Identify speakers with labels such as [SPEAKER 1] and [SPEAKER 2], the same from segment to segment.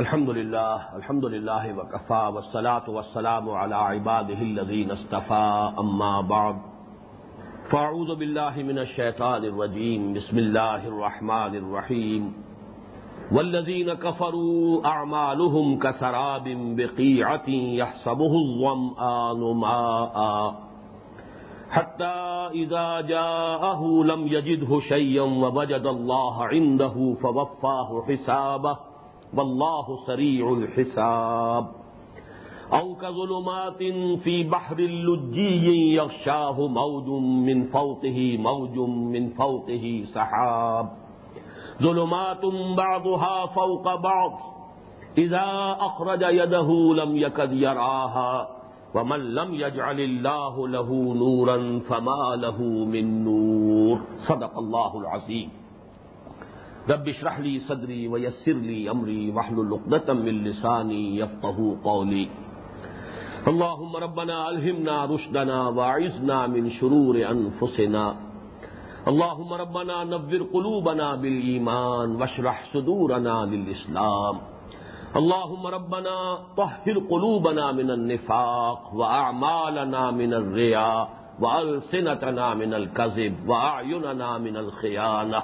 [SPEAKER 1] الحمد لله الحمد لله وكفى والصلاة والسلام على عباده الذين اصطفى أما بعد۔ فأعوذ بالله من الشيطان الرجيم بسم الله الرحمن الرحيم والذين كفروا أعمالهم كسراب بقيعة يحسبه الظمآن ماء۔ حتى إذا جاءه لم يجده شيئا ووجد الله عنده فوفاه حسابه۔ والله سريع الحساب. أو كظلمات في بحر اللجي يغشاه موج من فوقه موج من فوقه سحاب. ظلمات بعضها فوق بعض إذا أخرج يده لم يكد يراها ومن لم يجعل الله له نورا فما له من نور. صدق الله العظيم رب اشرح لي صدري ويسر لي امري واحلل عقدة من لساني يفقهوا قولي. اللهم ربنا الهمنا رشدنا واعذنا من شرور انفسنا اللهم ربنا نور قلوبنا بالايمان واشرح صدورنا للاسلام اللهم ربنا طهر قلوبنا من النفاق واعمالنا من الرياء والسنتنا من الكذب واعيننا من الخيانه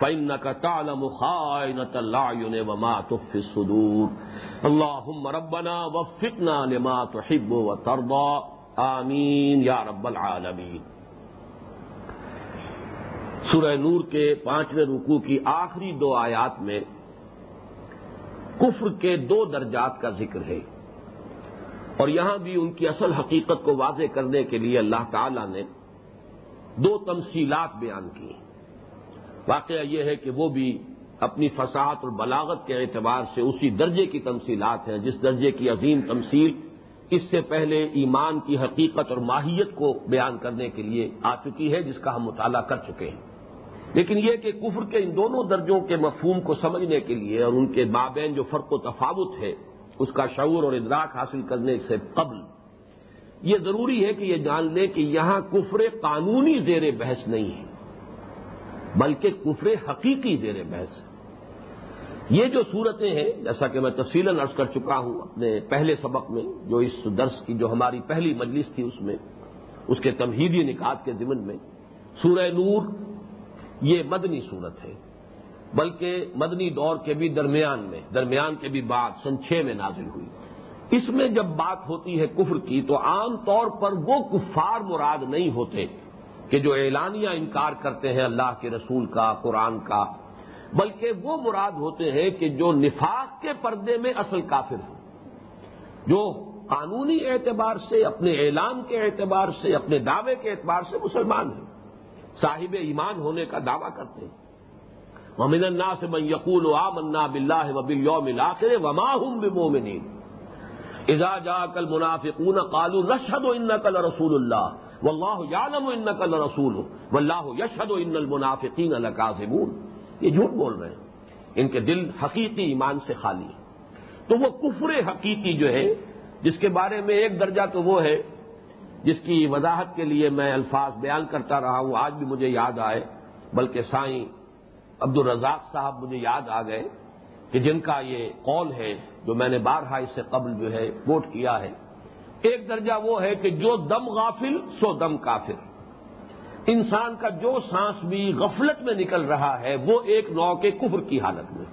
[SPEAKER 1] فإنك تعلم خائنة الأعين وما تخفي الصدور. اللهم ربنا وفقنا لما تحب وترضى. آمین یا رب العالمین. سورہ نور کے پانچویں رکوع کی آخری دو آیات میں کفر کے دو درجات کا ذکر ہے. اور یہاں بھی ان کی اصل حقیقت کو واضح کرنے کے لیے اللہ تعالی نے دو تمثیلات بیان کی واقعہ یہ ہے کہ وہ بھی اپنی فساد اور بلاغت کے اعتبار سے اسی درجے کی تمثیلات ہیں، جس درجے کی عظیم تمثیل اس سے پہلے ایمان کی حقیقت اور ماہیت کو بیان کرنے کے لیے آ چکی ہے، جس کا ہم مطالعہ کر چکے ہیں۔ لیکن یہ کہ کفر کے ان دونوں درجوں کے مفہوم کو سمجھنے کے لیے اور ان کے مابین جو فرق و تفاوت ہے، اس کا شعور اور ادراک حاصل کرنے سے قبل، یہ ضروری ہے کہ یہ جان لیں کہ یہاں کفر قانونی زیر بحث نہیں ہے۔ بلکہ کفر حقیقی زیر بحث ہے۔ یہ جو صورتیں ہیں، جیسا کہ میں تفصیل عرض کر چکا ہوں اپنے پہلے سبق میں، جو اس درس کی، جو ہماری پہلی مجلس تھی اس میں، اس کے تمہیدی نکات کے ضمن میں، سورہ نور یہ مدنی صورت ہے۔ بلکہ مدنی دور کے بھی درمیان میں، درمیان کے بھی بعد سن چھ میں نازل ہوئی۔ اس میں جب بات ہوتی ہے کفر کی، تو عام طور پر وہ کفار مراد نہیں ہوتے کہ جو اعلانیہ انکار کرتے ہیں اللہ کے رسول کا، قرآن کا، بلکہ وہ مراد ہوتے ہیں کہ جو نفاق کے پردے میں اصل کافر ہیں، جو قانونی اعتبار سے، اپنے اعلان کے اعتبار سے، اپنے دعوے کے اعتبار سے مسلمان ہیں، صاحب ایمان ہونے کا دعویٰ کرتے ہیں۔ ممن اللہ سے من یقول و منا بلّہ و بل یوم آخر وما ہوں بمومنین اذا جا کل منافقون قالو رشد و ان کل رسول اللہ واللہ یعلم انک لرسول واللہ یشہد ان المنافقین لکاذبون۔ یہ جھوٹ بول رہے ہیں۔ ان کے دل حقیقی ایمان سے خالی تو وہ کفر حقیقی جو ہے، جس کے بارے میں ایک درجہ تو وہ ہے، جس کی وضاحت کے لیے میں الفاظ بیان کرتا رہا ہوں، آج بھی مجھے یاد آئے۔ بلکہ سائیں عبد الرزاق صاحب مجھے یاد آ گئے کہ جن کا یہ قول ہے، جو میں نے بارہا اس سے قبل جو ہے، ووٹ کیا ہے۔ ایک درجہ وہ ہے کہ جو دم غافل سو دم کافر انسان کا جو سانس بھی غفلت میں نکل رہا ہے وہ ایک نو کے کفر کی حالت میں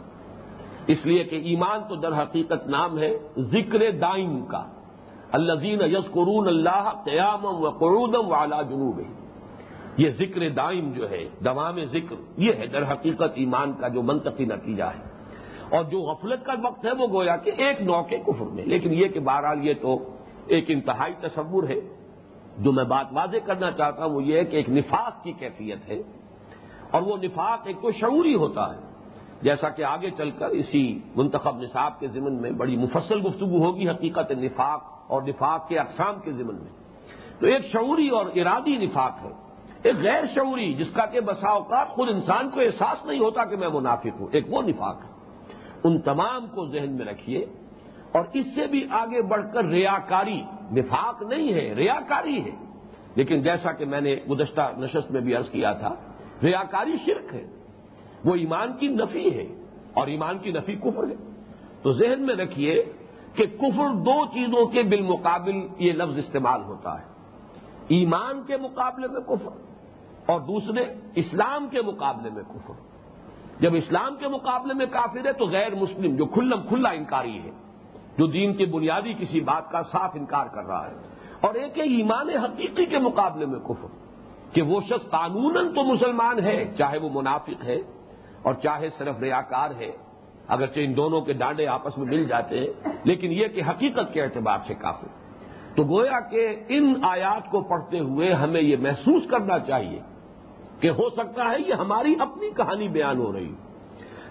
[SPEAKER 1] اس لیے کہ ایمان تو در حقیقت نام ہے ذکر دائم کا الزین یس قرون اللہ قیام و قرودم والا جنوب یہ ذکر دائم جو ہے دوام ذکر یہ ہے در حقیقت ایمان کا جو منطقی نتیجہ ہے اور جو غفلت کا وقت ہے وہ گویا کہ ایک نو کے کفر میں لیکن یہ کہ بہرحال یہ تو ایک انتہائی تصور ہے۔ جو میں بات واضح کرنا چاہتا ہوں وہ یہ ہے کہ ایک نفاق کی کیفیت ہے اور وہ نفاق ایک تو شعوری ہوتا ہے۔ جیسا کہ آگے چل کر اسی منتخب نصاب کے ضمن میں بڑی مفصل گفتگو ہوگی حقیقت نفاق اور نفاق کے اقسام کے ضمن میں۔ تو ایک شعوری اور ارادی نفاق ہے۔ ایک غیر شعوری، جس کا کہ بسا اوقات خود انسان کو احساس نہیں ہوتا کہ میں منافق ہوں۔ ایک وہ نفاق ہے۔ ان تمام کو ذہن میں رکھیے۔ اور اس سے بھی آگے بڑھ کر ریاکاری، نفاق نہیں ہے، ریاکاری ہے۔ لیکن جیسا کہ میں نے گزشتہ نشست میں بھی عرض کیا تھا، ریاکاری شرک ہے۔ وہ ایمان کی نفی ہے اور ایمان کی نفی کفر ہے۔ تو ذہن میں رکھیے کہ کفر دو چیزوں کے بالمقابل یہ لفظ استعمال ہوتا ہے۔ ایمان کے مقابلے میں کفر اور دوسرے اسلام کے مقابلے میں کفر۔ جب اسلام کے مقابلے میں کافر ہے تو غیر مسلم جو کھلم کھلا انکاری ہے۔ جو دین کی بنیادی کسی بات کا صاف انکار کر رہا ہے اور ایک ہے ایمان حقیقی کے مقابلے میں کفر، کہ وہ شخص قانون تو مسلمان ہے، چاہے وہ منافق ہے اور چاہے صرف ریاکار ہے، اگرچہ ان دونوں کے ڈانڈے آپس میں مل جاتے ہیں، لیکن یہ کہ حقیقت کے اعتبار سے کافی تو گویا کہ ان آیات کو پڑھتے ہوئے ہمیں یہ محسوس کرنا چاہیے کہ ہو سکتا ہے یہ ہماری اپنی کہانی بیان ہو رہی ہے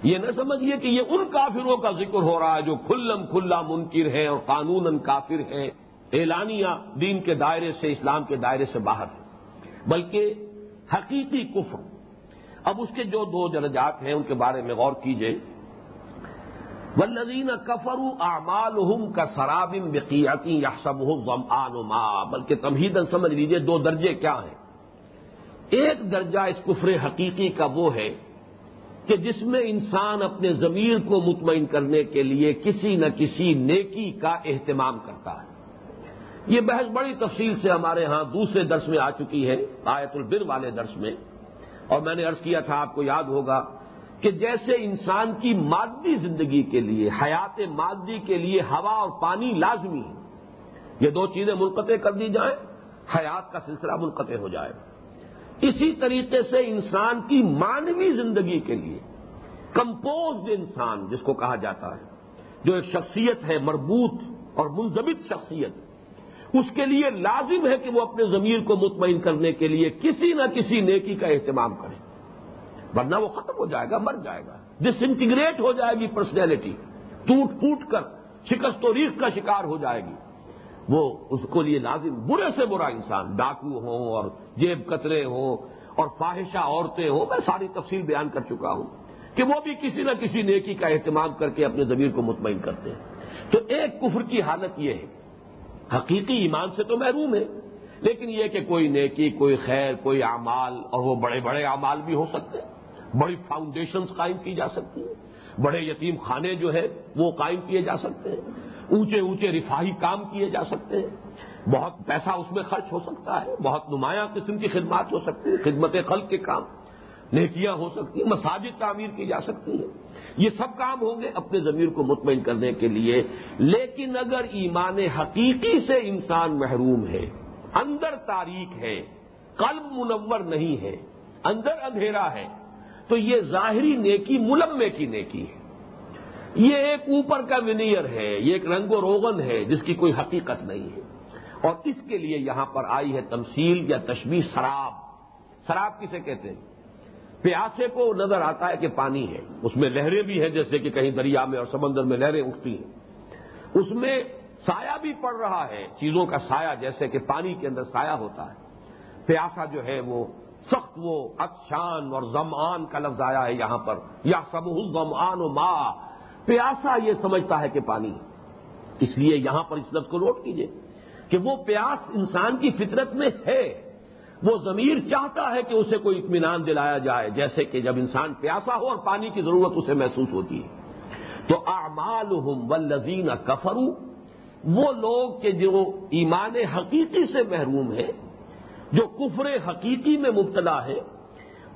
[SPEAKER 1] یہ نہ سمجھیے کہ یہ ان کافروں کا ذکر ہو رہا ہے جو کھلم کھلا منکر ہے اور قانون کافر ہے اعلانیہ دین کے دائرے سے، اسلام کے دائرے سے باہر ہے بلکہ حقیقی کفر۔ اب اس کے جو دو درجات ہیں، ان کے بارے میں غور کیجیے ولزین کفرو اعمال کا سرابم بقیتی یا سب ماں بلکہ تمہیدن سمجھ لیجیے دو درجے کیا ہیں۔ ایک درجہ اس کفر حقیقی کا وہ ہے کہ جس میں انسان اپنے ضمیر کو مطمئن کرنے کے لیے کسی نہ کسی نیکی کا اہتمام کرتا ہے۔ یہ بحث بڑی تفصیل سے ہمارے ہاں دوسرے درس میں آ چکی ہے، آیت البر والے درس میں۔ اور میں نے ارض کیا تھا، آپ کو یاد ہوگا کہ جیسے انسان کی مادی زندگی کے لیے، حیات مادی کے لیے ہوا اور پانی لازمی ہے، یہ دو چیزیں منقطع کر دی جائیں، حیات کا سلسلہ منقطع ہو جائے۔ اسی طریقے سے انسان کی مانوی زندگی کے لیے کمپوزڈ انسان جس کو کہا جاتا ہے، جو ایک شخصیت ہے، مربوط اور منظمت شخصیت، اس کے لیے لازم ہے کہ وہ اپنے ضمیر کو مطمئن کرنے کے لیے کسی نہ کسی نیکی کا اہتمام کرے۔ ورنہ وہ ختم ہو جائے گا، مر جائے گا۔ ڈس انٹیگریٹ ہو جائے گی پرسنالٹی ٹوٹ پھوٹ کر، شکست و ریخ کا شکار ہو جائے گی۔ وہ اس کو لیے لازم برے سے برا انسان، ڈاکو ہوں اور جیب کترے ہوں اور فاحشہ عورتیں ہوں، میں ساری تفصیل بیان کر چکا ہوں کہ وہ بھی کسی نہ کسی نیکی کا اہتمام کر کے اپنے ضمیر کو مطمئن کرتے ہیں۔ تو ایک کفر کی حالت یہ ہے، حقیقی ایمان سے تو محروم ہے، لیکن یہ کہ کوئی نیکی، کوئی خیر، کوئی اعمال اور وہ بڑے بڑے اعمال بھی ہو سکتے ہیں، بڑی فاؤنڈیشنز قائم کی جا سکتی ہیں، بڑے یتیم خانے جو ہے وہ قائم کیے جا سکتے ہیں۔ اونچے اونچے رفاہی کام کیے جا سکتے ہیں۔ بہت پیسہ اس میں خرچ ہو سکتا ہے، بہت نمایاں قسم کی خدمات ہو سکتی ہیں، خدمت خلق کے کام۔ نیکیاں ہو سکتی ہیں، مساجد تعمیر کی جا سکتی ہیں۔ یہ سب کام ہوں گے اپنے ضمیر کو مطمئن کرنے کے لیے۔ لیکن اگر ایمان حقیقی سے انسان محروم ہے، اندر تاریخ ہے، قلب منور نہیں ہے، اندر اندھیرا ہے، تو یہ ظاہری نیکی ملمے کی نیکی ہے۔ یہ ایک اوپر کا ونیئر ہے، یہ ایک رنگ و روغن ہے، جس کی کوئی حقیقت نہیں ہے۔ اور اس کے لیے یہاں پر آئی ہے تمثیل یا تشبیح شراب شراب کسے کہتے ہیں؟ پیاسے کو نظر آتا ہے کہ پانی ہے۔ اس میں لہریں بھی ہیں، جیسے کہ کہیں دریا میں اور سمندر میں لہریں اٹھتی ہیں۔ اس میں سایہ بھی پڑ رہا ہے، چیزوں کا سایہ، جیسے کہ پانی کے اندر سایہ ہوتا ہے۔ پیاسا جو ہے وہ سخت، وہ اچھان اور زمان کا لفظ آیا ہے یہاں پر۔ یا سب زمان و ماں پیاسا یہ سمجھتا ہے کہ پانی اس لیے یہاں پر اس لفظ کو نوٹ کیجیے کہ وہ پیاس انسان کی فطرت میں ہے۔ وہ ضمیر چاہتا ہے کہ اسے کوئی اطمینان دلایا جائے، جیسے کہ جب انسان پیاسا ہو اور پانی کی ضرورت اسے محسوس ہوتی ہے۔ تو اعمال ہوں ولزین کفرو وہ لوگ کہ جو ایمان حقیقی سے محروم ہیں، جو کفر حقیقی میں مبتلا ہے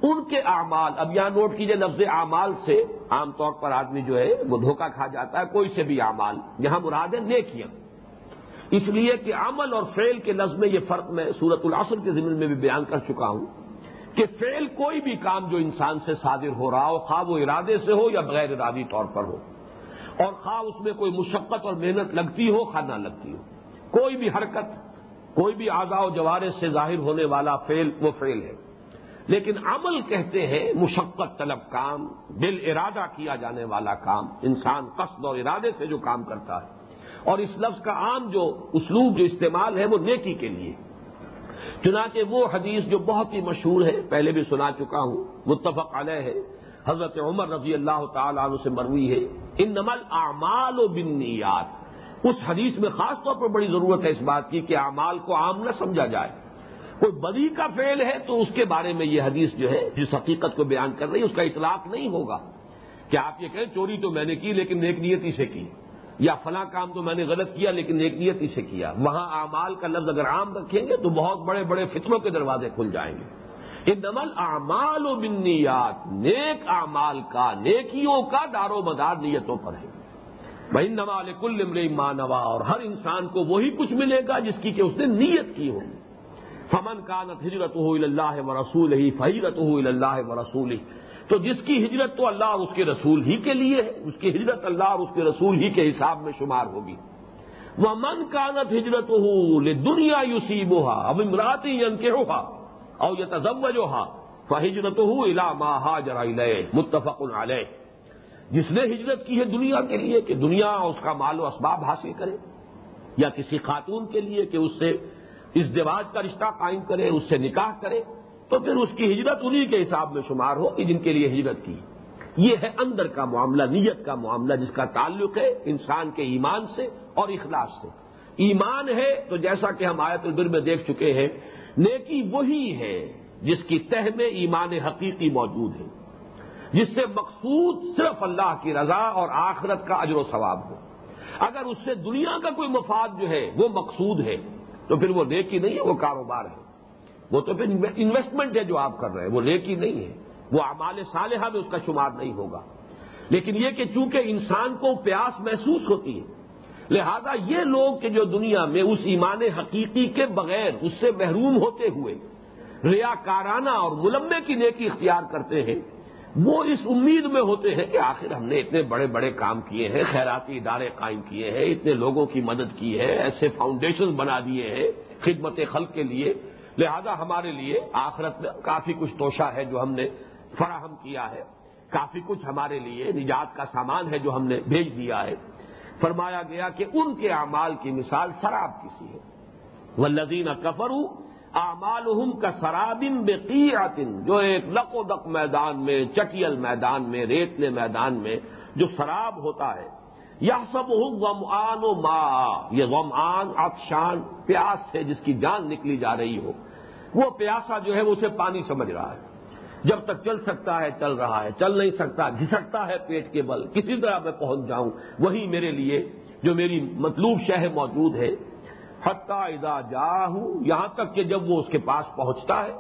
[SPEAKER 1] ان کے اعمال، اب یہاں نوٹ کیجیے لفظ اعمال سے، عام طور پر آدمی جو ہے وہ دھوکہ کھا جاتا ہے، کوئی سے بھی اعمال، یہاں مراد ہے نیکیاں اس لیے کہ عمل اور فعل کے لفظ میں یہ فرق میں سورت العصر کے ضمن میں بھی بیان کر چکا ہوں کہ فعل کوئی بھی کام جو انسان سے صادر ہو رہا ہو، خواہ وہ ارادے سے ہو یا بغیر ارادی طور پر ہو، اور خواہ اس میں کوئی مشقت اور محنت لگتی ہو، خواہ نہ لگتی ہو۔ کوئی بھی حرکت، کوئی بھی آزا و جوارے سے ظاہر ہونے والا فیل وہ فیل ہے۔ لیکن عمل کہتے ہیں مشقت طلب کام، دل ارادہ کیا جانے والا کام، انسان قصد اور ارادے سے جو کام کرتا ہے۔ اور اس لفظ کا عام جو اسلوب جو استعمال ہے وہ نیکی کے لیے۔ چنانچہ وہ حدیث جو بہت ہی مشہور ہے، پہلے بھی سنا چکا ہوں، متفق علیہ ہے۔ حضرت عمر رضی اللہ تعالی عنہ سے مروی ہے۔ ان نمل اعمال و بنیاد اس حدیث میں خاص طور پر بڑی ضرورت ہے اس بات کی کہ اعمال کو عام نہ سمجھا جائے۔ کوئی بدی کا فعل ہے تو اس کے بارے میں یہ حدیث جو ہے، جس حقیقت کو بیان کر رہی ہے، اس کا اطلاق نہیں ہوگا۔ کہ آپ یہ کہیں چوری تو میں نے کی لیکن نیک نیتی سے کی، یا فلاں کام تو میں نے غلط کیا لیکن نیک نیتی سے کیا۔ وہاں اعمال کا لفظ اگر عام رکھیں گے تو بہت بڑے بڑے فطروں کے دروازے کھل جائیں گے۔ یہ نمل اعمال و بنیات نیک اعمال کا، نیکیوں کا دار و مدار نیتوں پر ہے۔ بھائی نمال کل امر مانوا اور ہر انسان کو وہی کچھ ملے گا جس کی کہ اس نے نیت کی ہوگی فمن کا نت ہجرت ہو اللہ و رسول ہی فہرت ہو اللہ و رسول ہی تو جس کی ہجرت تو اللہ اور اس کے رسول ہی کے لیے ہے، اس کی ہجرت اللہ اور اس کے رسول ہی کے حساب میں شمار ہوگی۔ وہ من کا نت ہجرت ہو دنیا یوسی بوہا اب امراتی کے ہوگا اور یہ تضو جو ہا فہجرت ہو الا ماہا جرا متفق علیہ۔ جس نے ہجرت کی ہے دنیا کے لیے، کہ دنیا اس کا مال و اسباب حاصل کرے، یا کسی خاتون کے لیے کہ اس سے اس دیواج کا رشتہ قائم کرے، اس سے نکاح کرے، تو پھر اس کی ہجرت انہی کے حساب میں شمار ہو کہ جن کے لیے ہجرت کی۔ یہ ہے اندر کا معاملہ، نیت کا معاملہ جس کا تعلق ہے انسان کے ایمان سے اور اخلاص سے۔ ایمان ہے تو جیسا کہ ہم آیت البر میں دیکھ چکے ہیں، نیکی وہی ہے جس کی تہ میں ایمان حقیقی موجود ہے، جس سے مقصود صرف اللہ کی رضا اور آخرت کا اجر و ثواب ہو۔ اگر اس سے دنیا کا کوئی مفاد جو ہے وہ مقصود ہے تو پھر وہ نیکی نہیں ہے، وہ کاروبار ہے۔ وہ تو پھر انویسٹمنٹ ہے جو آپ کر رہے ہیں، وہ نیکی نہیں ہے۔ وہ اعمال صالحہ میں اس کا شمار نہیں ہوگا۔ لیکن یہ کہ چونکہ انسان کو پیاس محسوس ہوتی ہے، لہذا یہ لوگ کہ جو دنیا میں اس ایمان حقیقی کے بغیر اس سے محروم ہوتے ہوئے ریا کارانہ اور ملمے کی نیکی اختیار کرتے ہیں وہ اس امید میں ہوتے ہیں کہ آخر ہم نے اتنے بڑے بڑے کام کیے ہیں، خیراتی ادارے قائم کیے ہیں، اتنے لوگوں کی مدد کی ہے، ایسے فاؤنڈیشن بنا دیے ہیں خدمت خلق کے لیے۔ لہذا ہمارے لیے آخرت میں کافی کچھ توشہ ہے جو ہم نے فراہم کیا ہے۔ کافی کچھ ہمارے لیے نجات کا سامان ہے جو ہم نے بھیج دیا ہے۔ فرمایا گیا کہ ان کے اعمال کی مثال شراب کسی ہے۔ وہ لذین کفرو اعمال کا سرابن بے جو ایک لق و دق میدان میں، چٹیل میدان میں، ریتلے میدان میں جو شراب ہوتا ہے۔ یہ سب غم آن و ماں یہ غم آن افشان پیاس سے جس کی جان نکلی جا رہی ہو۔ وہ پیاسا جو ہے وہ اسے پانی سمجھ رہا ہے۔ جب تک چل سکتا ہے، چل رہا ہے۔ چل نہیں سکتا گھسکتا ہے پیٹ کے بل۔ کسی طرح میں پہنچ جاؤں، وہی میرے لیے جو میری مطلوب شہ موجود ہے۔ حتہ ادا جا ہوں یہاں تک کہ جب وہ اس کے پاس پہنچتا ہے،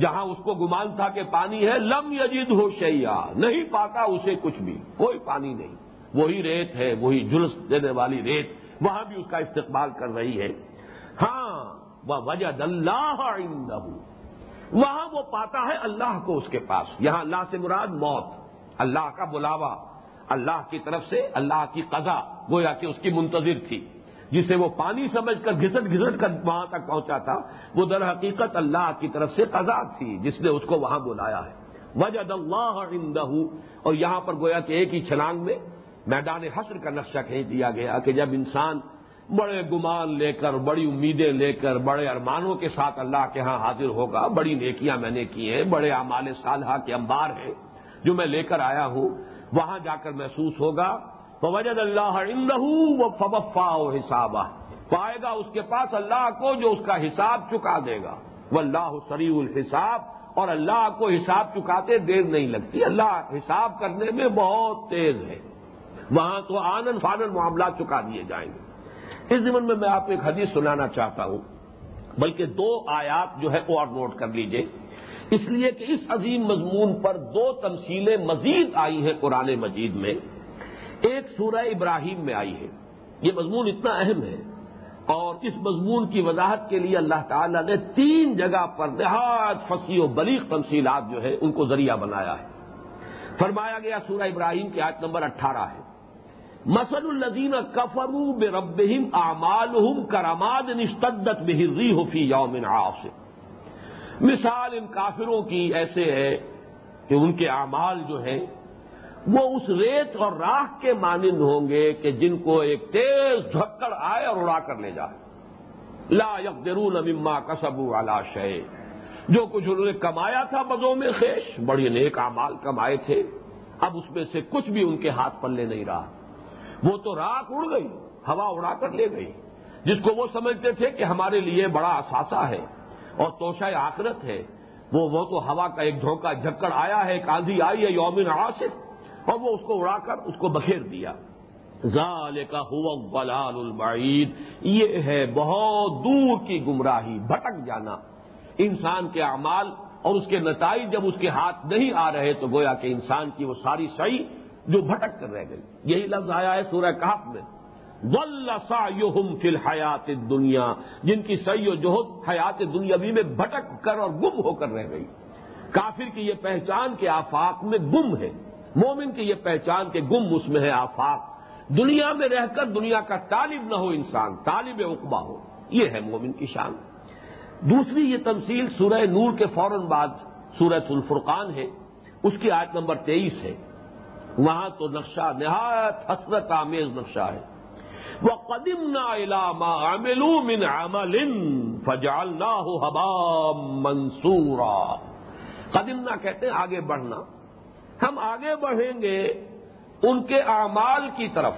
[SPEAKER 1] جہاں اس کو گمان تھا کہ پانی ہے، لم یجد ہو شیا نہیں پاتا اسے کچھ بھی، کوئی پانی نہیں۔ وہی ریت ہے، وہی جلس دینے والی ریت، وہاں بھی اس کا استقبال کر رہی ہے۔ ہاں وہ وجہ اللہ وہاں وہ پاتا ہے اللہ کو اس کے پاس۔ یہاں اللہ سے مراد موت، اللہ کا بلاوا، اللہ کی طرف سے اللہ کی قضا، گویا کہ اس کی منتظر تھی۔ جسے وہ پانی سمجھ کر گھسٹ گھسٹ کر وہاں تک پہنچا تھا، وہ در حقیقت اللہ کی طرف سے قضا تھی، جس نے اس کو وہاں بلایا ہے۔ وجد اللہ عندہ اور یہاں پر گویا کہ ایک ہی چھلانگ میں میدان حسر کا نقشہ کھینچ دیا گیا کہ جب انسان بڑے گمان لے کر، بڑی امیدیں لے کر، بڑے ارمانوں کے ساتھ اللہ کے ہاں حاضر ہوگا، بڑی نیکیاں میں نے کی ہیں، بڑے اعمال صالحہ کے انبار ہیں، جو میں لے کر آیا ہوں، وہاں جا کر محسوس ہوگا فوجد اللہ وہ فبفا حساب پائے گا اس کے پاس اللہ کو جو اس کا حساب چکا دے گا۔ وہ اللہ سری الحساب۔ اور اللہ کو حساب چکاتے دیر نہیں لگتی۔ اللہ حساب کرنے میں بہت تیز ہے۔ وہاں تو آنند فانند معاملات چکا دیے جائیں گے۔ اس زمن میں میں آپ کو ایک حدیث سنانا چاہتا ہوں۔ بلکہ دو آیات جو ہے اور نوٹ کر لیجیے۔ اس لیے کہ اس عظیم مضمون پر دو تمثیلیں مزید آئی ہیں قرآن مجید میں۔ ایک سورہ ابراہیم میں آئی ہے۔ یہ مضمون اتنا اہم ہے اور اس مضمون کی وضاحت کے لیے اللہ تعالی نے تین جگہ پر نہایت فصیح و بلیغ تمثیلات جو ہے ان کو ذریعہ بنایا ہے۔ فرمایا گیا سورہ ابراہیم کی آیت نمبر اٹھارہ ہے۔ مسل الزین کفرو بے رب امال کراماد نشتدت بہری ہوفی یومن آف مثال ان کافروں کی ایسے ہے کہ ان کے اعمال جو ہیں وہ اس ریت اور راکھ کے مانند ہوں گے کہ جن کو ایک تیز جھکڑ آئے اور اڑا کر لے جائے۔ لا یقرون مما کسب والا شے جو کچھ انہوں نے کمایا تھا بدوں میں خیش، بڑی نیک امال کمائے تھے۔ اب اس میں سے کچھ بھی ان کے ہاتھ پلے نہیں رہا۔ وہ تو راک اڑ گئی، ہوا اڑا کر لے گئی۔ جس کو وہ سمجھتے تھے کہ ہمارے لیے بڑا اثاثہ ہے اور توشہ آخرت ہے، وہ وہ تو ہوا کا ایک جھونکا جھکڑ آیا ہے، ایک آندھی آئی ہے یومن آصف اور وہ اس کو اڑا کر اس کو بکھیر دیا۔ ظال کا بلال البعید۔ یہ ہے بہت دور کی گمراہی، بھٹک جانا۔ انسان کے اعمال اور اس کے نتائج جب اس کے ہاتھ نہیں آ رہے تو گویا کہ انسان کی وہ ساری سعی جو بھٹک کر رہ گئی۔ یہی لفظ آیا ہے سورہ کہف میں۔ ولسا یوہم فل حیات دنیا جن کی سی و جوہد حیات دنیاوی میں بھٹک کر اور گم ہو کر رہ گئی۔ کافر کی یہ پہچان کے آفاق میں گم ہے۔ مومن کی یہ پہچان کے گم اس میں ہے آفاق۔ دنیا میں رہ کر دنیا کا طالب نہ ہو انسان، طالب اقبا ہو۔ یہ ہے مومن کی شان۔ دوسری یہ تمثیل سورہ نور کے فوراً بعد سورہ الفرقان ہے۔ اس کی آیت نمبر تیئیس ہے۔ وہاں تو نقشہ نہایت حسرت آمیز نقشہ ہے۔ وہ قدیم نا علامہ من عمل فجال نہ ہو حبام منصورا قدیم نہ کہتے ہیں آگے بڑھنا۔ ہم آگے بڑھیں گے ان کے اعمال کی طرف۔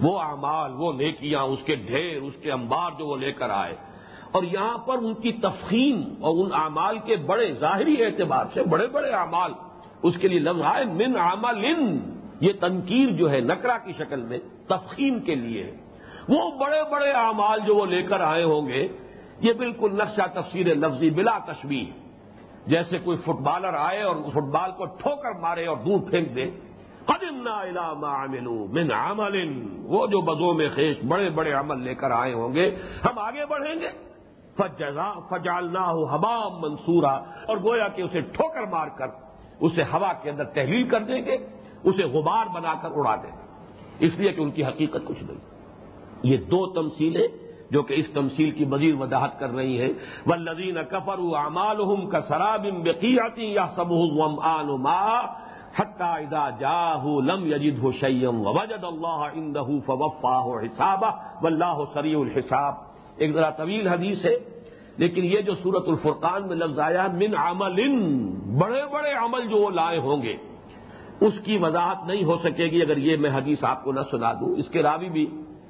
[SPEAKER 1] وہ اعمال، وہ نیکیاں، اس کے ڈھیر، اس کے انبار جو وہ لے کر آئے۔ اور یہاں پر ان کی تفخیم اور ان اعمال کے بڑے ظاہری اعتبار سے بڑے بڑے اعمال، اس کے لیے لفظ آئے من عمل یہ تنقیر جو ہے نکرا کی شکل میں تفخیم کے لیے وہ بڑے بڑے اعمال جو وہ لے کر آئے ہوں گے، یہ بالکل نقشہ تفسیر لفظی بلا تشبیح جیسے کوئی فٹ بالر آئے اور فٹ بال کو ٹھو کر مارے اور دور پھینک دے۔ قدم عاملو من عمل۔ وہ جو بزوں میں خیش بڑے بڑے عمل لے کر آئے ہوں گے، ہم آگے بڑھیں گے۔ فجزا فجالنا ہو حبام منصورا اور گویا کہ اسے ٹھوکر مار کر، اسے ہوا کے اندر تحلیل کر دیں گے، اسے غبار بنا کر اڑا دیں گے۔ اس لیے کہ ان کی حقیقت کچھ نہیں۔ یہ دو تمثیلیں جو کہ اس تمثیل کی مزید وضاحت کر رہی ہیں۔ و لذین کفر امال کا سراب بقیاتی یا سب آن حتہ ادا جاہ لم یجد ہو شیم وجد اللہ اندہ فوفا ہو حساب و اللہ سری الحساب ایک ذرا طویل حدیث ہے، لیکن یہ جو سورت الفرقان میں لفظ آیا من عمل، بڑے بڑے عمل جو وہ لائے ہوں گے۔ اس کی وضاحت نہیں ہو سکے گی اگر یہ میں حدیث آپ کو نہ سنا دوں۔ اس کے راوی بھی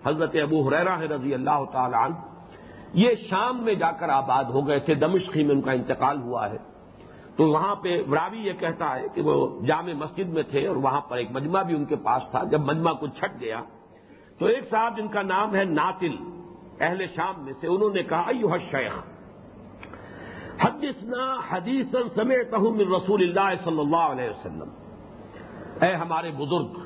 [SPEAKER 1] حضرت ابو حریرا ہے رضی اللہ تعالی عنہ، یہ شام میں جا کر آباد ہو گئے تھے دمشقی میں ان کا انتقال ہوا ہے۔ تو وہاں پہ راوی یہ کہتا ہے کہ وہ جامع مسجد میں تھے اور وہاں پر ایک مجمع بھی ان کے پاس تھا۔ جب مجمع کچھ چھٹ گیا، تو ایک صاحب جن کا نام ہے ناتل اہل شام میں سے، انہوں نے کہا یو شیخ حدثنا حدیث سمیت من رسول اللہ صلی اللہ علیہ وسلم۔ اے ہمارے بزرگ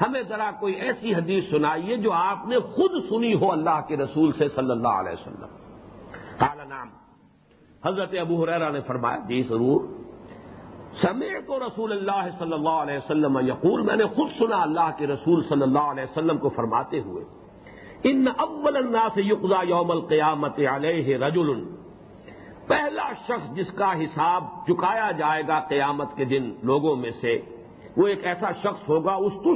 [SPEAKER 1] ہمیں ذرا کوئی ایسی حدیث سنائیے جو آپ نے خود سنی ہو اللہ کے رسول سے صلی اللہ علیہ وسلم۔ کالا نام حضرت ابو حریرا نے فرمایا جی ضرور۔ سمے کو رسول اللہ صلی اللہ علیہ وسلم یقول، میں نے خود سنا اللہ کے رسول صلی اللہ علیہ وسلم کو فرماتے ہوئے، ان اول الناس یقضا یوم القیامت علیہ رجل۔ پہلا شخص جس کا حساب چکایا جائے گا قیامت کے دن لوگوں میں سے وہ ایک ایسا شخص ہوگا اس تو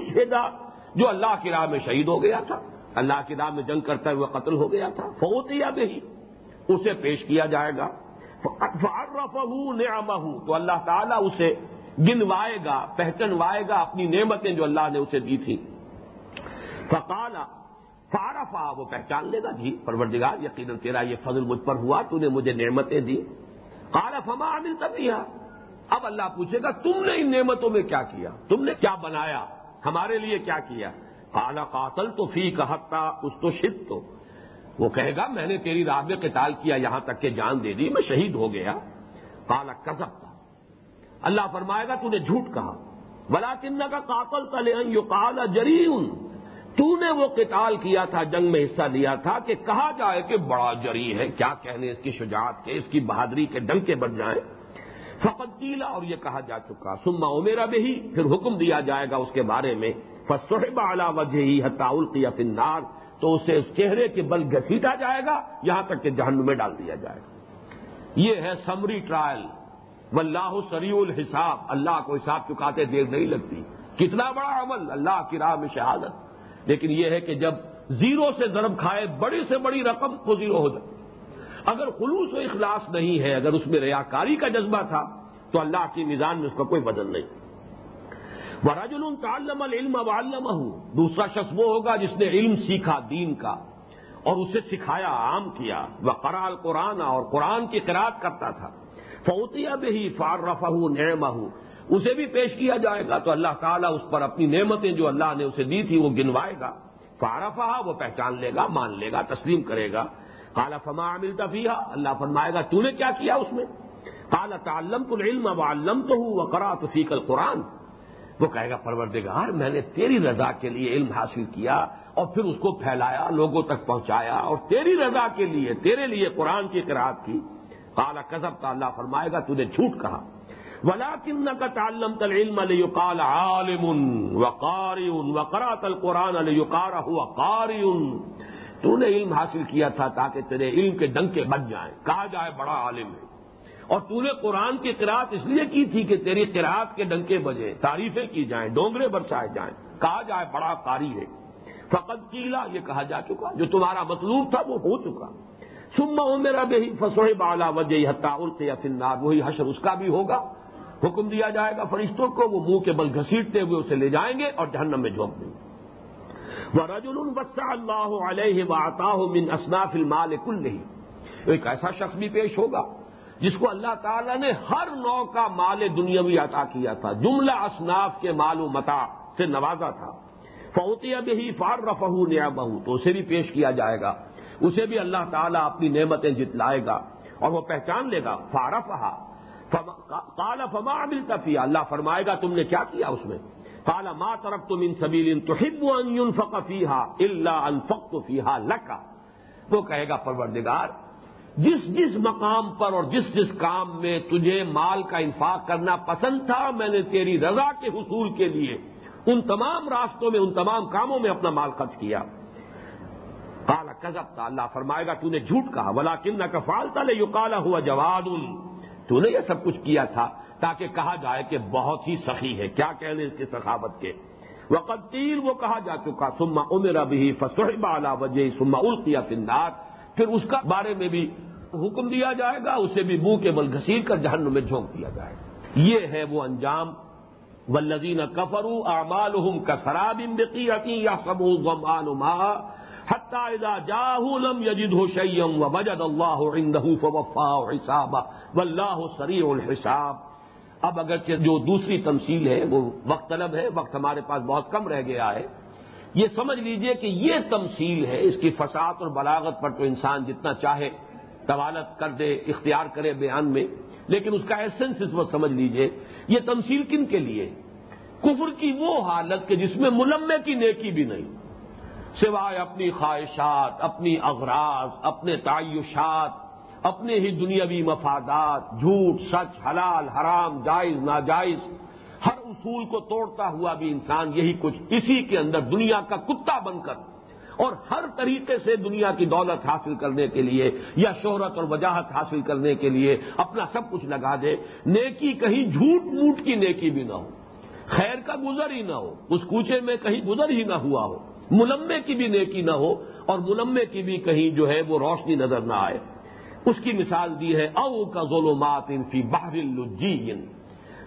[SPEAKER 1] جو اللہ کی راہ میں شہید ہو گیا تھا۔ اللہ کی راہ میں جنگ کرتا ہوا قتل ہو گیا تھا۔ فوتیا بھی اسے پیش کیا جائے گا۔ تو اللہ تعالیٰ اسے گنوائے گا، پہچنوائے گا اپنی نعمتیں جو اللہ نے اسے دی تھی فقالا فارفا وہ پہچان لے گا۔ جی پروردگار، یقیناً تیرا یہ فضل مجھ پر ہوا، تو نے مجھے نعمتیں دی۔ کالا فما عامل تب اب اللہ پوچھے گا، تم نے ان نعمتوں میں کیا کیا؟ تم نے کیا بنایا؟ ہمارے لیے کیا کیا؟ کالا قاتل تو فی کہتا اس تو شد تو۔ وہ کہے گا، میں نے تیری راہ میں قتال کیا، یہاں تک کہ جان دے دی، میں شہید ہو گیا۔ کالا کزب اللہ فرمائے گا تو نے جھوٹ کہا۔ بلا کن کا قاتل تلے یو کالا جری تو نے وہ قتال کیا تھا، جنگ میں حصہ لیا تھا کہ کہا جائے کہ بڑا جری ہے۔ کیا کہنے اس کی شجاعت کے، اس کی بہادری کے ڈنگ کے بن جائیں؟ فقتیلا اور یہ کہا جا چکا۔ سما میرا بھی پھر حکم دیا جائے گا اس کے بارے میں۔ فصحب اعلی وجہ ہی حتاول کیا فنار تو اسے اس چہرے کے بل گھسیٹا جائے گا، یہاں تک کہ جہنم میں ڈال دیا جائے گا۔ یہ ہے سمری ٹرائل واللہ سریع الحساب۔ اللہ کو حساب چکاتے دیر نہیں لگتی۔ کتنا بڑا عمل، اللہ کی راہ میں شہادت۔ لیکن یہ ہے کہ جب زیرو سے ضرب کھائے، بڑی سے بڑی رقم کو زیرو ہو جائے اگر خلوص و اخلاص نہیں ہے، اگر اس میں ریاکاری کا جذبہ تھا، تو اللہ کی میزان میں اس کا کوئی وزن نہیں۔ وراج تعلم العلم علم دوسرا شخص وہ ہوگا جس نے علم سیکھا دین کا اور اسے سکھایا، عام کیا۔ وہ قرآن قرآن اور قرآن کی قرآد کرتا تھا۔ فوتیا بھی فار رفا نعمہ اسے بھی پیش کیا جائے گا، تو اللہ تعالیٰ اس پر اپنی نعمتیں جو اللہ نے اسے دی تھی وہ گنوائے گا۔ فارفا وہ پہچان لے گا، مان لے گا، تسلیم کرے گا۔ کالا فما عمل تفیہ اللہ فرمائے گا، تو نے کیا کیا اس میں؟ کالا تعلم تو علم اب علم تو ہوں وہ کرا تو فیق القرآن۔ وہ کہے گا، پروردگار، میں نے تیری رضا کے لیے علم حاصل کیا اور پھر اس کو پھیلایا، لوگوں تک پہنچایا اور تیری رضا کے لیے، تیرے لیے قرآن کی قرآد کی۔ کالا کزب کا اللہ فرمائے گا، تو نے جھوٹ کہا۔ ولا کن کا تعلم تل علم علیہ کال عالم و قاری و کرا تل قرآن علیہ ہوا قاری تو نے علم حاصل کیا تھا تاکہ تیرے علم کے ڈنکے بچ جائیں۔ کہا جائے بڑا عالم ہے۔ اور تو نے قرآن کی قرآت اس لیے کی تھی کہ تیری قرآت کے ڈنکے بجے تعریفیں کی جائیں، ڈونگرے برسائے جائیں۔ کہا جائے بڑا قاری ہے۔ فقط کیلا یہ کہا جا چکا۔ جو تمہارا مطلوب تھا وہ ہو چکا۔ سما میرا بہی فسوئے بالا وجہ حتہ التے یا فنار وہی حشر اس کا بھی ہوگا۔ حکم دیا جائے گا فرشتوں کو، وہ منہ کے بل گھسیٹتے ہوئے اسے لے جائیں گے اور جہنم میں جھونک دیں گے۔ وہ رجول البسا اللہ علیہ واطا من اصناف المال کل نہیں ایک ایسا شخص بھی پیش ہوگا جس کو اللہ تعالیٰ نے ہر نو کا مال دنیاوی عطا کیا تھا۔ جملہ اصناف کے مال و متا سے نوازا تھا۔ فوتی اب ہی فار رفہ نیا بہو تو اسے بھی پیش کیا جائے گا۔ اسے بھی اللہ تعالیٰ اپنی نعمتیں جتلائے گا اور وہ پہچان لے گا۔ فارفہ کالا فما عمل تفیہ اللہ فرمائے گا تم نے کیا کیا اس میں؟ کالا ماں طرف تم ان سبیل تو ان فقفیحا اللہ الفق فیحا لکا وہ کہے گا پروردگار، جس جس مقام پر اور جس جس کام میں تجھے مال کا انفاق کرنا پسند تھا، میں نے تیری رضا کے حصول کے لیے ان تمام راستوں میں، ان تمام کاموں میں اپنا مال خرچ کیا۔ کالا کزب تھا، اللہ فرمائے گا تو نے جھوٹ کہا بلا کن نہ کفال تلے یو کالا ہوا جواد۔ تو نے یہ سب کچھ کیا تھا۔ تاکہ کہا جائے کہ بہت ہی سخی ہے۔ کیا کہنے اس کی سخاوت کے؟ وقت تیر وہ کہا جا چکا سما عمر ابھی فسحب اعلی وجہ سما القیا فندار پھر اس کا بارے میں بھی حکم دیا جائے گا، اسے بھی منہ کے بل گھسیٹ کر جہنم میں جھونک دیا جائے گا۔ یہ ہے وہ انجام۔ ولزین کفرو اعمال کا سراب بقیتی یا سبو غمان حتہ جاہ لم یجد ہو شیم و بجد اللہ فوفا حساب و اللہ سری الحساب۔ اب اگر جو دوسری تمثیل ہے، وہ وقت طلب ہے، وقت ہمارے پاس بہت کم رہ گیا ہے۔ یہ سمجھ لیجیے کہ یہ تمثیل ہے، اس کی فساد اور بلاغت پر تو انسان جتنا چاہے طوالت کر دے، اختیار کرے بیان میں۔ لیکن اس کا ایسنس اس وقت سمجھ لیجیے، یہ تمثیل کن کے لیے؟ کفر کی وہ حالت کہ جس میں ملمے کی نیکی بھی نہیں، سوائے اپنی خواہشات، اپنی اغراض، اپنے تعیشات اپنے ہی دنیاوی مفادات، جھوٹ، سچ، حلال، حرام، جائز، ناجائز، ہر اصول کو توڑتا ہوا بھی انسان یہی کچھ اسی کے اندر دنیا کا کتا بن کر اور ہر طریقے سے دنیا کی دولت حاصل کرنے کے لیے یا شہرت اور وجاہت حاصل کرنے کے لیے اپنا سب کچھ لگا دے۔ نیکی کہیں جھوٹ موٹ کی نیکی بھی نہ ہو۔ خیر کا گزر ہی نہ ہو۔ اس کوچے میں کہیں گزر ہی نہ ہوا ہو۔ ملمے کی بھی نیکی نہ ہو اور ملمے کی بھی کہیں جو ہے وہ روشنی نظر نہ آئے۔ اس کی مثال دی ہے، او کا ظلمات فی باہر الجین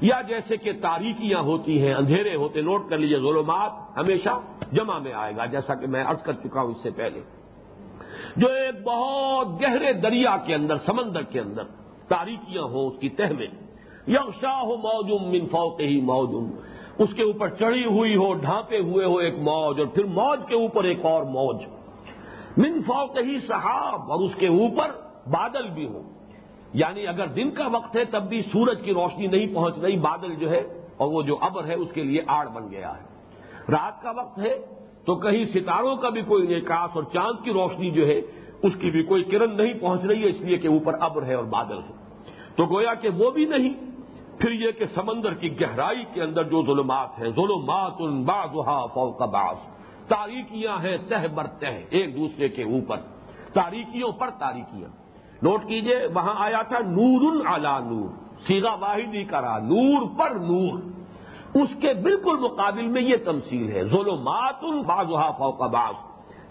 [SPEAKER 1] یا جیسے کہ تاریکیاں ہوتی ہیں، اندھیرے ہوتے، نوٹ کر لیجیے ظلمات ہمیشہ جمع میں آئے گا، جیسا کہ میں عرض کر چکا ہوں اس سے پہلے۔ جو ایک بہت گہرے دریا کے اندر، سمندر کے اندر تاریکیاں ہوں اس کی تہ میں یکشاہ ہو موجوم من فوق ہی موجوم اس کے اوپر چڑھی ہوئی ہو، ڈھانپے ہوئے ہو ایک موج، اور پھر موج کے اوپر ایک اور موج۔ من فوق ہی صحاب، اور اس کے اوپر بادل بھی ہو۔ یعنی اگر دن کا وقت ہے تب بھی سورج کی روشنی نہیں پہنچ رہی، بادل جو ہے اور وہ جو ابر ہے اس کے لیے آڑ بن گیا ہے۔ رات کا وقت ہے تو کہیں ستاروں کا بھی کوئی نکاس اور چاند کی روشنی جو ہے اس کی بھی کوئی کرن نہیں پہنچ رہی ہے، اس لیے کہ اوپر ابر ہے اور بادل ہے۔ تو گویا کہ وہ بھی نہیں، پھر یہ کہ سمندر کی گہرائی کے اندر جو ظلمات ہیں ظلمات ان بازا فوق باز تاریکیاں ہیں، تہ بر تہ، ایک دوسرے کے اوپر۔ تاریکیوں پر تاریکیاں۔ نوٹ کیجیے، وہاں آیا تھا نور الا نور سیگا واحدی کرا، نور پر نور۔ اس کے بالکل مقابل میں یہ تمثیل ہے ظلمات ان فوق باز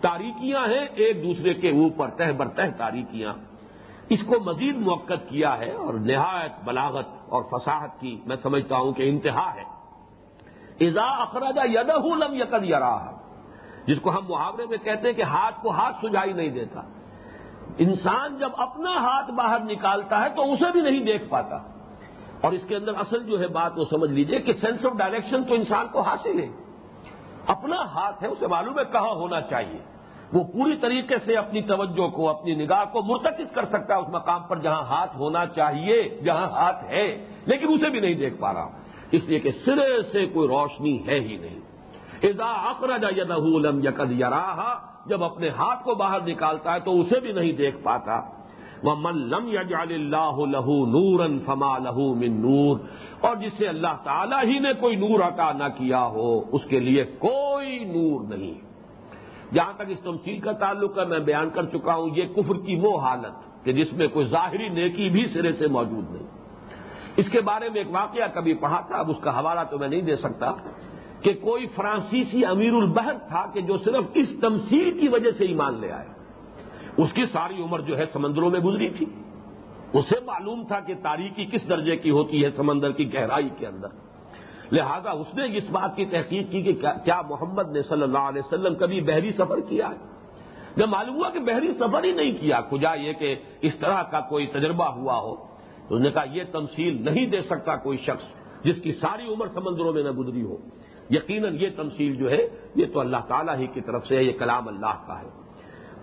[SPEAKER 1] تاریکیاں ہیں ایک دوسرے کے اوپر، تہ بر تہ تاریکیاں۔ اس کو مزید موقع کیا ہے اور نہایت بلاغت اور فصاحت کی میں سمجھتا ہوں کہ انتہا ہے۔ ازا اخراجہ یدہ لم یقد یرا جس کو ہم محاورے میں کہتے ہیں کہ ہاتھ کو ہاتھ سجائی نہیں دیتا۔ انسان جب اپنا ہاتھ باہر نکالتا ہے تو اسے بھی نہیں دیکھ پاتا۔ اور اس کے اندر اصل جو ہے بات وہ سمجھ لیجیے کہ سینس آف ڈائریکشن تو انسان کو حاصل ہے۔ اپنا ہاتھ ہے، اسے معلوم ہے کہاں ہونا چاہیے۔ وہ پوری طریقے سے اپنی توجہ کو، اپنی نگاہ کو مرتکز کر سکتا ہے اس مقام پر جہاں ہاتھ ہونا چاہیے، جہاں ہاتھ ہے، لیکن اسے بھی نہیں دیکھ پا رہا۔ اس لیے کہ سرے سے کوئی روشنی ہے ہی نہیں۔ ادا اخرج لم یقد یراہا جب اپنے ہاتھ کو باہر نکالتا ہے تو اسے بھی نہیں دیکھ پاتا۔ وہ من لم یجال اللہ لہو نور فما لہو من نور، اور جسے اللہ تعالی ہی نے کوئی نور عطا نہ کیا ہو، اس کے لیے کوئی نور نہیں۔ جہاں تک اس تمثیل کا تعلق ہے، میں بیان کر چکا ہوں، یہ کفر کی وہ حالت کہ جس میں کوئی ظاہری نیکی بھی سرے سے موجود نہیں۔ اس کے بارے میں ایک واقعہ کبھی پڑھا تھا، اب اس کا حوالہ تو میں نہیں دے سکتا۔ کہ کوئی فرانسیسی امیر البحر تھا کہ جو صرف اس تمثیل کی وجہ سے ایمان لے آئے۔ اس کی ساری عمر جو ہے سمندروں میں گزری تھی۔ اسے معلوم تھا کہ تاریخی کس درجے کی ہوتی ہے سمندر کی گہرائی کے اندر۔ لہذا اس نے اس بات کی تحقیق کی کہ کیا محمد نے صلی اللہ علیہ وسلم کبھی بحری سفر کیا ہے؟ جب معلوم ہوا کہ بحری سفر ہی نہیں کیا کجا یہ کہ اس طرح کا کوئی تجربہ ہوا ہو، تو اس نے کہا یہ تمثیل نہیں دے سکتا کوئی شخص جس کی ساری عمر سمندروں میں نہ گزری ہو۔ یقیناً یہ تمثیل جو ہے، یہ تو اللہ تعالیٰ ہی کی طرف سے ہے، یہ کلام اللہ کا ہے۔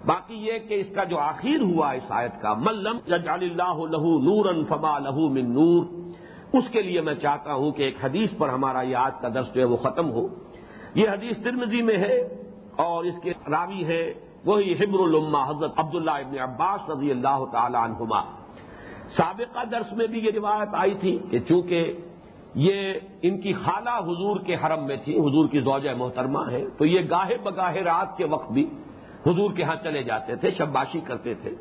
[SPEAKER 1] باقی یہ کہ اس کا جو آخر ہوا اس آیت کا ملم اللہ لہو نور فما لہو من نور، اس کے لیے میں چاہتا ہوں کہ ایک حدیث پر ہمارا یہ آج کا درس جو ہے وہ ختم ہو۔ یہ حدیث ترمزی میں ہے اور اس کے راوی ہے، وہی حبر الما حضرت عبداللہ ابن عباس رضی اللہ تعالی عنہما۔ سابقہ درس میں بھی یہ روایت آئی تھی کہ چونکہ یہ ان کی خالہ حضور کے حرم میں تھی، حضور کی زوجہ محترمہ ہے تو یہ گاہے بگاہے رات کے وقت بھی حضور کے ہاں چلے جاتے تھے، شباشی کرتے تھے۔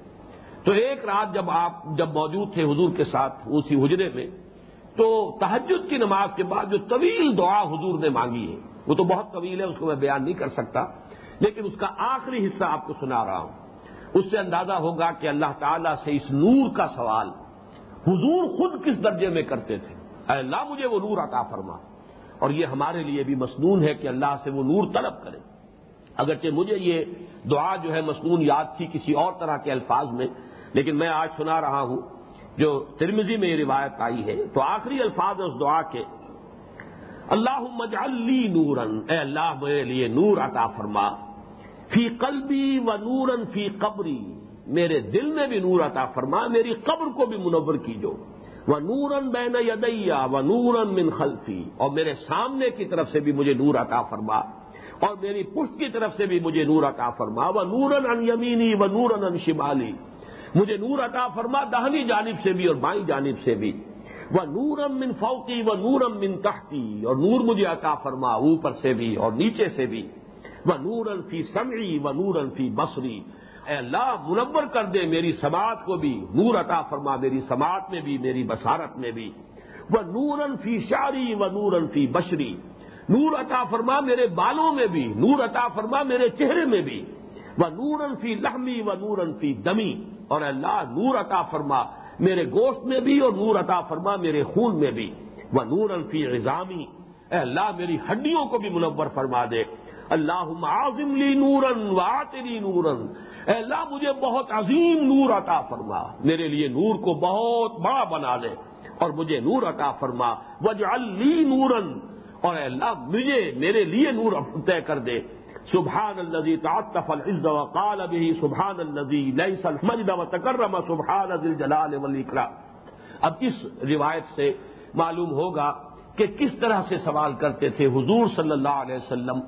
[SPEAKER 1] تو ایک رات جب آپ جب موجود تھے حضور کے ساتھ اسی حجرے میں، تو تحجد کی نماز کے بعد جو طویل دعا حضور نے مانگی ہے، وہ تو بہت طویل ہے، اس کو میں بیان نہیں کر سکتا، لیکن اس کا آخری حصہ آپ کو سنا رہا ہوں۔ اس سے اندازہ ہوگا کہ اللہ تعالیٰ سے اس نور کا سوال حضور خود کس درجے میں کرتے تھے۔ اے اللہ مجھے وہ نور عطا فرما۔ اور یہ ہمارے لیے بھی مصنون ہے کہ اللہ سے وہ نور طلب کرے۔ اگرچہ مجھے یہ دعا جو ہے مصنون یاد تھی کسی اور طرح کے الفاظ میں، لیکن میں آج سنا رہا ہوں، جو ترمزی میں یہ روایت آئی ہے، تو آخری الفاظ اس دعا کے اللہ مجعلی نورن اے اللہ میرے لیے نور عطا فرما۔ فی قلبی و نورن فی قبری، میرے دل میں بھی نور عطا فرما، میری قبر کو بھی منور کیجو۔ وہ نورن بین یدیا و نورن من خلفی اور میرے سامنے کی طرف سے بھی مجھے نور عطا فرما اور میری پشت کی طرف سے بھی مجھے نور عطا فرما و نورن ان یمینی و نورن ان شمالی مجھے نور عطا فرما دہنی جانب سے بھی اور بائیں جانب سے بھی وہ نورم من فوقی و نورم من تحتی اور نور مجھے عطا فرما اوپر سے بھی اور نیچے سے بھی وہ نورن فی سمعی و نورن فی بصری اے اللہ، منور کر دے میری سماعت کو بھی، نور عطا فرما میری سماعت میں بھی، میری بسارت میں بھی۔ وہ نورن فی شاری و نورن فی بشری۔ نور عطا فرما میرے بالوں میں بھی، نور عطا فرما میرے چہرے میں بھی۔ وہ نورن فی لحمی و نورن فی دمی۔ اور اللہ، نور عطا فرما میرے گوشت میں بھی اور نور عطا فرما میرے خون میں بھی۔ وہ نور الفی غذامی اے اللہ، میری ہڈیوں کو بھی منور فرما دے۔ اللہ عظم لی نورن واطری نورن اے اللہ، مجھے بہت عظیم نور عطا فرما۔ میرے لیے نور کو بہت بڑا بنا دے اور مجھے نور عطا فرما۔ وج لی نورن اور اے اللہ، مجھے، میرے لیے نور طے کر دے۔ سبحان الذي تعطف العز وقال به سبحان الذي ليس المجد وتكرم سبحان ذي الجلال والاكرام اب اس روایت سے معلوم ہوگا کہ کس طرح سے سوال کرتے تھے حضور صلی اللہ علیہ وسلم۔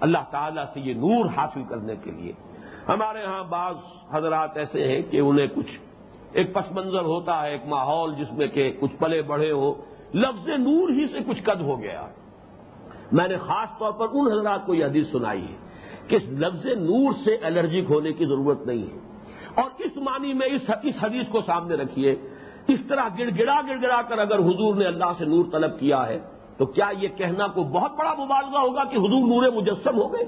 [SPEAKER 1] اللہ تعالی سے یہ نور حاصل کرنے کے لیے۔ ہمارے ہاں بعض حضرات ایسے ہیں کہ انہیں کچھ ایک پس منظر ہوتا ہے، ایک ماحول جس میں کہ کچھ پلے بڑھے ہو۔ لفظ نور ہی سے کچھ قد ہو گیا۔ میں نے خاص طور پر ان حضرات کو یہ حدیث سنائی ہے کہ لفظ نور سے الرجک ہونے کی ضرورت نہیں ہے۔ اور اس معنی میں اس حدیث کو سامنے رکھیے۔ اس طرح گڑ گڑا گڑ گڑا کر اگر حضور نے اللہ سے نور طلب کیا ہے تو کیا یہ کہنا کو بہت بڑا مبالغہ ہوگا کہ حضور نور مجسم ہو گئے؟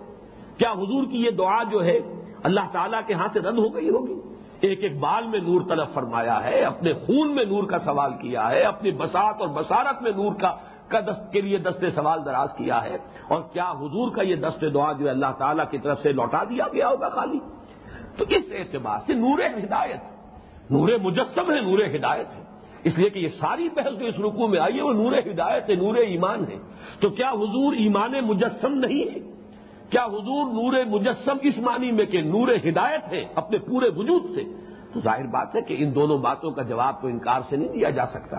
[SPEAKER 1] کیا حضور کی یہ دعا جو ہے اللہ تعالیٰ کے ہاتھ سے رد ہو گئی ہوگی؟ ایک ایک بال میں نور طلب فرمایا ہے، اپنے خون میں نور کا سوال کیا ہے، اپنی بسات اور بسارت میں نور کا کا دست کے لیے دست سوال دراز کیا ہے۔ اور کیا حضور کا یہ دست دعا جو اللہ تعالیٰ کی طرف سے لوٹا دیا گیا ہوگا خالی؟ تو اس اعتبار سے نور ہدایت، نور مجسم ہے، نور ہدایت۔ ہے اس لیے کہ یہ ساری بحث جو اس رکو میں آئی ہے وہ نور ہدایت ہے، نور ایمان ہے۔ تو کیا حضور ایمان مجسم نہیں ہے؟ کیا حضور نور مجسم اس معنی میں کہ نور ہدایت ہے اپنے پورے وجود سے؟ تو ظاہر بات ہے کہ ان دونوں باتوں کا جواب تو انکار سے نہیں دیا جا سکتا۔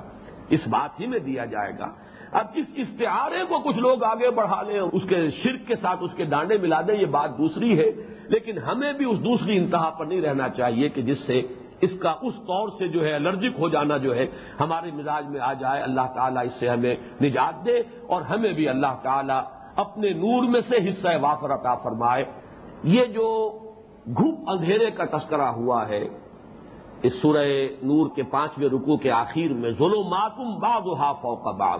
[SPEAKER 1] اس بات ہی میں دیا جائے گا۔ اب اس استعارے کو کچھ لوگ آگے بڑھا لیں، اس کے شرک کے ساتھ اس کے ڈانڈے ملا دیں، یہ بات دوسری ہے۔ لیکن ہمیں بھی اس دوسری انتہا پر نہیں رہنا چاہیے کہ جس سے اس کا اس طور سے جو ہے الرجک ہو جانا جو ہے ہمارے مزاج میں آ جائے، اللہ تعالیٰ اس سے ہمیں نجات دے اور ہمیں بھی اللہ تعالیٰ اپنے نور میں سے حصہ وافر عطا فرمائے۔ یہ جو گھپ اندھیرے کا تذکرہ ہوا ہے، اس سورہ نور کے پانچویں رکو کے آخر میں ظلماتم بعض فوق بعض۔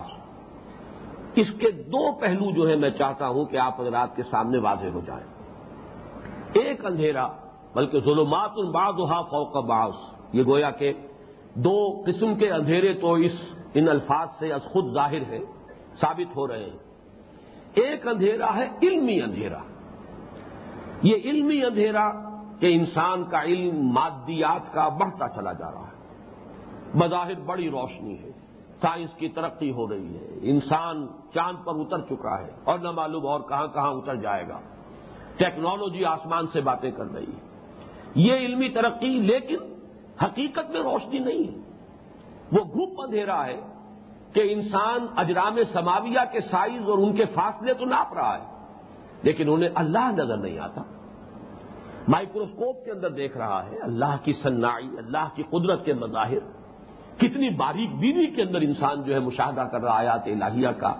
[SPEAKER 1] اس کے دو پہلو جو ہے میں چاہتا ہوں کہ آپ حضرات کے سامنے واضح ہو جائیں۔ ایک اندھیرا بلکہ ظلمات بعض فوق بعض۔ یہ گویا کہ دو قسم کے اندھیرے تو اس ان الفاظ سے از خود ظاہر ہے، ثابت ہو رہے ہیں۔ ایک اندھیرا ہے، علمی اندھیرا۔ یہ علمی اندھیرا کہ انسان کا علم، مادیات کا بڑھتا چلا جا رہا ہے۔ بظاہر بڑی روشنی ہے، سائنس کی ترقی ہو رہی ہے۔ انسان چاند پر اتر چکا ہے اور نہ معلوم اور کہاں کہاں اتر جائے گا۔ ٹیکنالوجی آسمان سے باتیں کر رہی ہے۔ یہ علمی ترقی لیکن حقیقت میں روشنی نہیں ہے۔ وہ گھوپ اندھیرا ہے کہ انسان اجرام سماویہ کے سائز اور ان کے فاصلے تو ناپ رہا ہے، لیکن انہیں اللہ نظر نہیں آتا۔ مائکروسکوپ کے اندر دیکھ رہا ہے، اللہ کی سنائی اللہ کی قدرت کے مظاہر۔ کتنی باریک بینی کے اندر انسان جو ہے مشاہدہ کر رہا آیات الہیہ کا۔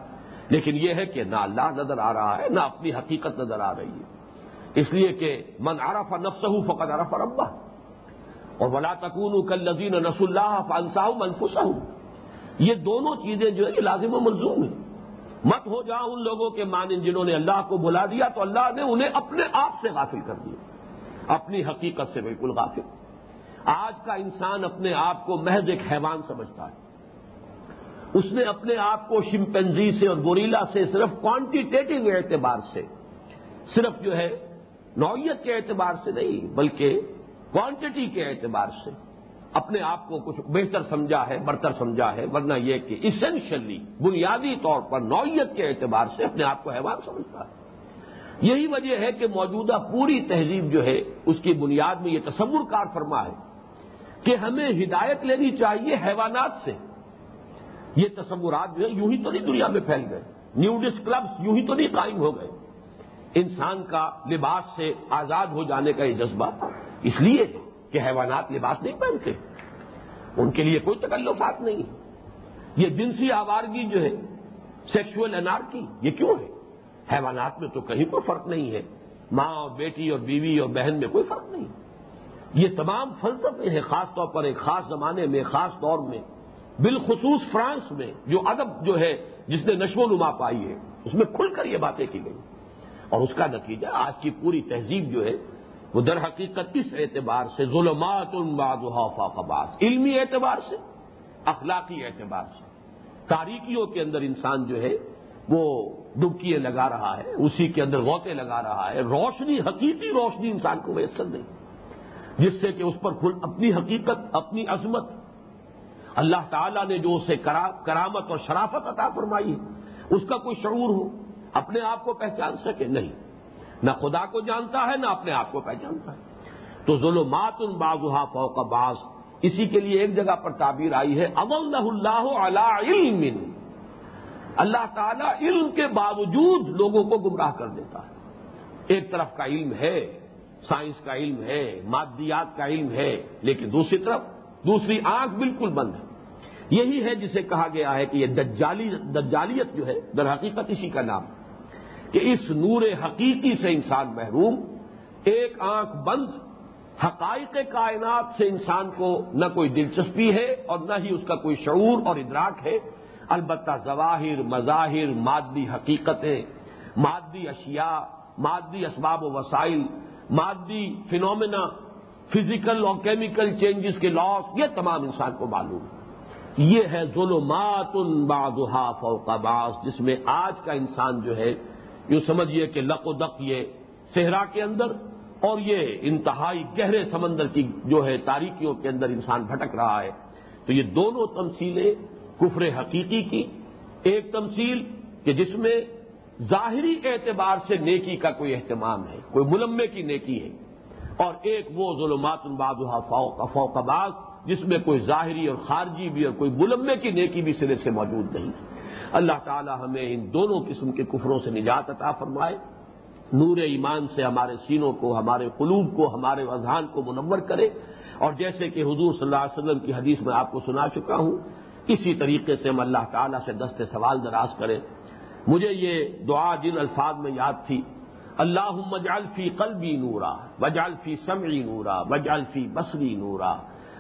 [SPEAKER 1] لیکن یہ ہے کہ نہ اللہ نظر آ رہا ہے، نہ اپنی حقیقت نظر آ رہی ہے۔ اس لیے کہ من عرف نفس فقط عرف ربا اور ولا تکون کل نس اللہ فانسا منفس یہ دونوں چیزیں جو ہے لازم و منظوم ہیں. مت ہو جاؤ ان لوگوں کے مانند جنہوں نے اللہ کو بلا دیا تو اللہ نے انہیں اپنے آپ سے غافل کر دیا. اپنی حقیقت سے بالکل غافل. آج کا انسان اپنے آپ کو محض ایک حیوان سمجھتا ہے. اس نے اپنے آپ کو شمپنزی سے اور گوریلا سے صرف کوانٹیٹیو اعتبار سے، صرف جو ہے نوعیت کے اعتبار سے نہیں، بلکہ کوانٹٹی کے اعتبار سے۔ اپنے آپ کو کچھ بہتر سمجھا ہے، برتر سمجھا ہے، ورنہ یہ کہ اسینشلی بنیادی طور پر نوعیت کے اعتبار سے اپنے آپ کو حیوان سمجھتا ہے۔ یہی وجہ ہے کہ موجودہ پوری تہذیب جو ہے، اس کی بنیاد میں یہ تصور کار فرما ہے کہ ہمیں ہدایت لینی چاہیے حیوانات سے۔ یہ تصورات جو ہے یوں ہی تو نہیں دنیا میں پھیل گئے۔ نیوڈس کلبس یوں ہی تو نہیں قائم ہو گئے۔ انسان کا لباس سے آزاد ہو جانے کا یہ جذبہ اس لیے کہ حیوانات لباس نہیں پہنتے۔ ان کے لیے کوئی تکلفات نہیں۔ یہ جنسی آوارگی جو ہے سیکشل انارکی یہ کیوں ہے؟ حیوانات میں تو کہیں کوئی فرق نہیں ہے۔ ماں اور بیٹی اور بیوی اور بہن میں کوئی فرق نہیں۔ یہ تمام فلسفے ہیں، خاص طور پر ایک خاص زمانے میں، خاص دور میں۔ بالخصوص فرانس میں جو ادب جو ہے، جس نے نشو و نما پائی ہے، اس میں کھل کر یہ باتیں کی گئی۔ اور اس کا نتیجہ آج کی پوری تہذیب جو ہے، وہ در حقیقت اس اعتبار سے؟ ظلمات فاقباس علمی اعتبار سے، اخلاقی اعتبار سے۔ تاریکیوں کے اندر انسان جو ہے، وہ ڈبکیے لگا رہا ہے، اسی کے اندر غوطے لگا رہا ہے۔ روشنی، حقیقی روشنی انسان کو میسر نہیں۔ جس سے کہ اس پر کھل اپنی حقیقت، اپنی عظمت۔ اللہ تعالیٰ نے جو اسے کرامت اور شرافت عطا فرمائی اس کا کوئی شعور ہو۔ اپنے آپ کو پہچان سکے؟ نہیں. نہ خدا کو جانتا ہے، نہ اپنے آپ کو پہچانتا ہے. تو ظلمات ان بازوہا فوق باز اسی کے لیے ایک جگہ پر تعبیر آئی ہے اول اللہ اللہ علم. اللہ تعالیٰ علم کے باوجود لوگوں کو گمراہ کر دیتا ہے. ایک طرف کا علم ہے، سائنس کا علم ہے، مادیات کا علم ہے، لیکن دوسری طرف، دوسری آنکھ بالکل بند ہے. یہی ہے جسے کہا گیا ہے کہ یہ دجالی دجالیت جو ہے، در حقیقت اسی کا نام ہے. کہ اس نور حقیقی سے انسان محروم، ایک آنکھ بند، حقائق کائنات سے انسان کو نہ کوئی دلچسپی ہے اور نہ ہی اس کا کوئی شعور اور ادراک ہے۔ البتہ ظواہر، مظاہر، مادی حقیقتیں، مادی اشیاء، مادی اسباب و وسائل، مادی فنومنا فزیکل اور کیمیکل چینجز کے لاس، یہ تمام انسان کو معلوم ہے۔ یہ ہے ظلمات بادہ فوق باز جس میں آج کا انسان جو ہے یوں سمجھیے کہ لق و دق یہ صحرا کے اندر اور یہ انتہائی گہرے سمندر کی جو ہے تاریکیوں کے اندر انسان بھٹک رہا ہے۔ تو یہ دونوں تمثیلیں کفر حقیقی کی۔ ایک تمثیل کہ جس میں ظاہری اعتبار سے نیکی کا کوئی اہتمام ہے، کوئی ملمے کی نیکی ہے۔ اور ایک وہ ظلمات الباد فوق باغ جس میں کوئی ظاہری اور خارجی بھی اور کوئی ملمے کی نیکی بھی سرے سے موجود نہیں۔ اللہ تعالی ہمیں ان دونوں قسم کے کفروں سے نجات عطا فرمائے۔ نور ایمان سے ہمارے سینوں کو، ہمارے قلوب کو، ہمارے اذہان کو منور کرے۔ اور جیسے کہ حضور صلی اللہ علیہ وسلم کی حدیث میں آپ کو سنا چکا ہوں، اسی طریقے سے ہم اللہ تعالیٰ سے دست سوال دراز کریں۔ مجھے یہ دعا جن الفاظ میں یاد تھی اللہ مجال فی قلبی نورا وجال فی سمعی نورا وجال فی بصری نورا۔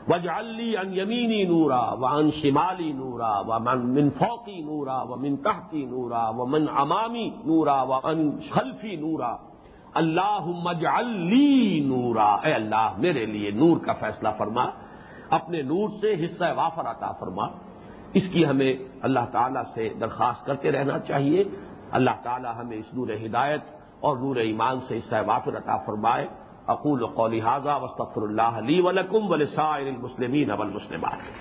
[SPEAKER 1] وجعلی ان یمینی نورا و ان شمالی نورا و من من فوقی نورا و من تحتی نورا و من امامی نورا و ان خلفی نورا اللہ مجعلی نورا اے اللہ میرے لیے نور کا فیصلہ فرما اپنے نور سے حصہ وافر عطا فرما اس کی ہمیں اللہ تعالیٰ سے درخواست کرتے رہنا چاہیے اللہ تعالیٰ ہمیں اس نور ہدایت اور نور ایمان سے حصہ وافر عطا فرمائے اقول قولی حاضہ وصطفر اللہ علی ولکم ولسائر المسلمین والمسلمات.